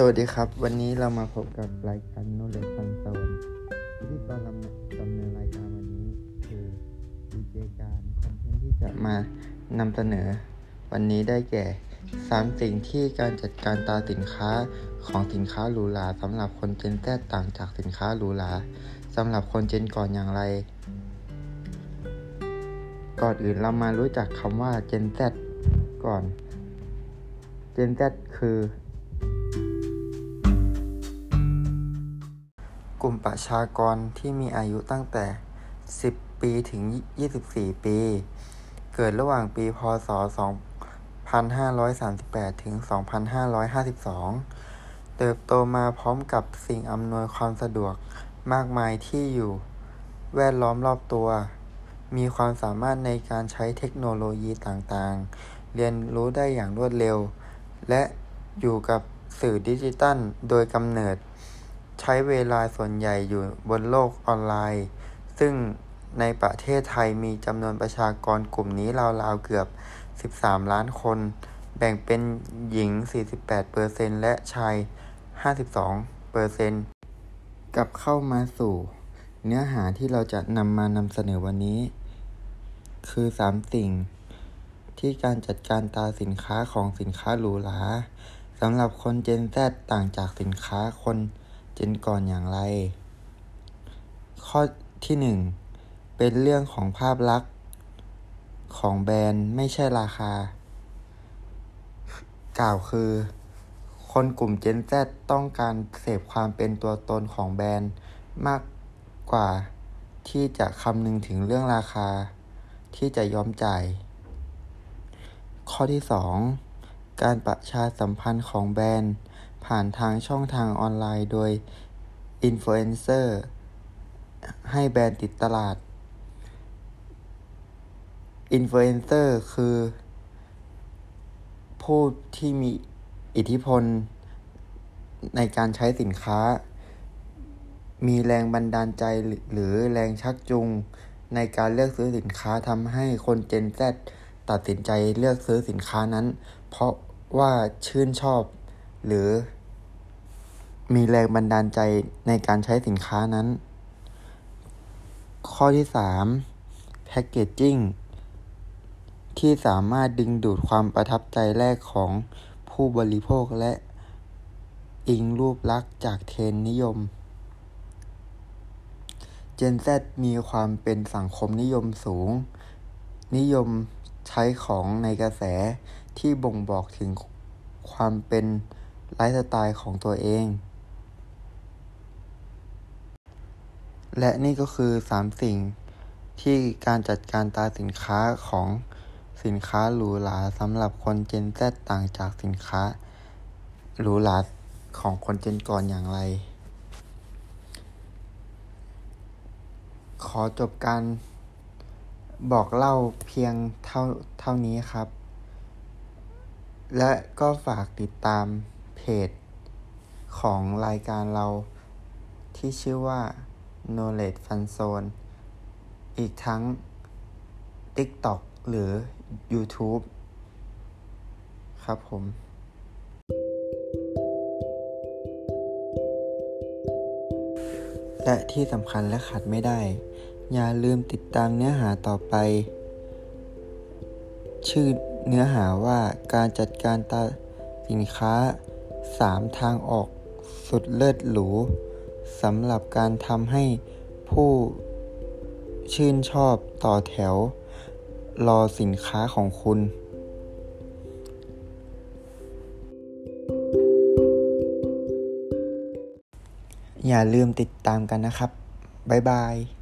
สวัสดีครับ วันนี้เรามาพบกับรายการโนเลฟันโซนที่ตอนดำเนินรายการวันนี้คือดีเจการคอนเทนต์ที่จะมานำเสนอ วันนี้ได้แก่สามสิ่งที่การจัดการตาสินค้าของสินค้าหรูหราสำหรับคนเจนแซต่างจากสินค้าหรูหราสำหรับคนเจนก่อนอย่างไร ก่อนอื่นเรามารู้จักคำว่าเจนแซก่อนเจนแซคือ กลุ่มประชากรที่มีอายุตั้งแต่ 10 ปีถึง 24 ปี เกิดระหว่างปี พศ 2538 ถึง 2552 เติบโตมาพร้อมกับสิ่งอำนวยความสะดวกมากมายที่อยู่ แวดล้อมรอบตัว มีความสามารถในการใช้เทคโนโลยีต่างๆ เรียนรู้ได้อย่างรวดเร็ว และอยู่กับสื่อดิจิตัลโดยกำเนิด ใช้เวลาส่วนใหญ่อยู่บนโลกออนไลน์ ซึ่งในประเทศไทยมีจำนวนประชากรกลุ่มนี้ราวๆเกือบ 13 ล้านคน แบ่งเป็นหญิง 48%และชาย 52%กับเข้ามาสู่ เนื้อหาที่เราจะนำมานำเสนอวันนี้ คือ 3 สิ่ง ที่การจัดการตาสินค้าของสินค้าหรูหราสำหรับคนเจนแซต่างจากสินค้าคน จนก่อนอย่างไร ข้อที่หนึ่งเป็นเรื่องของภาพลักษณ์ ของแบรนด์ไม่ใช่ราคา กล่าวคือ คนกลุ่ม Gen Z ต้องการเสพความเป็นตัวตนของแบรนด์มากกว่าที่จะคำนึงถึงเรื่องราคา ที่จะยอมจ่าย ข้อที่ 2 การประชาสัมพันธ์ของแบรนด์ ผ่านทางช่องทางออนไลน์โดยอินฟลูเอนเซอร์ให้แบรนด์ติดตลาดอินฟลูเอนเซอร์คือ ผู้ที่มีอิทธิพลในการใช้สินค้า มีแรงบันดาลใจหรือแรงชักจูงในการเลือกซื้อสินค้าทำให้คนเจนแซตัดสินใจเลือกซื้อสินค้านั้น เพราะว่าชื่นชอบหรือ มีแรงบันดาลใจในการใช้สินค้านั้น ข้อที่ 3. แพคเกจจิ้งที่สามารถดึงดูดความประทับใจแรกของผู้บริโภคและอิงรูปลักษณ์จากเทรนนิยม Gen Z มีความเป็นสังคมนิยมสูง นิยมใช้ของในกระแสที่บ่งบอกถึงความเป็นไลฟ์สไตล์ของตัวเอง และนี่ก็คือสามสิ่งที่การจัดการตาสินค้าของสินค้าหรูหราสำหรับคนเจนแซต่างจากสินค้าหรูหราของคนเจนก่อนอย่างไร ขอจบการบอกเล่าเพียงเท่าเท่านี้ครับ และก็ฝากติดตามเพจของรายการเราที่ชื่อว่า Knowledge Fun Zone อีกทั้ง TikTok หรือ YouTube ครับผมและที่สำคัญและขาดไม่ได้ อย่าลืมติดตามเนื้อหาต่อไป ชื่อเนื้อหาว่าการจัดการตาสินค้า 3 ทางออกสุดเลิศหรู สำหรับการทำให้ผู้ชื่นชอบต่อแถว รอสินค้าของคุณอย่าลืมติดตามกันนะครับ บ๊ายบาย